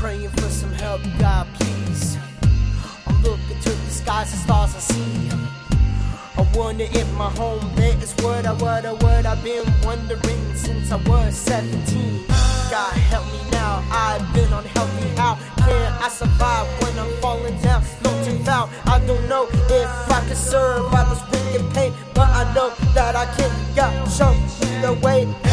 praying for some help, God, please. I'm looking to the skies and stars I see. I wonder if my home there is what I, what I, what I've been wondering since I was 17. God help me now, I've been unhealthy. How can I survive when I'm falling down? Melting out, I don't know if I can survive this wicked pain, but I know that I can. God, jump the way.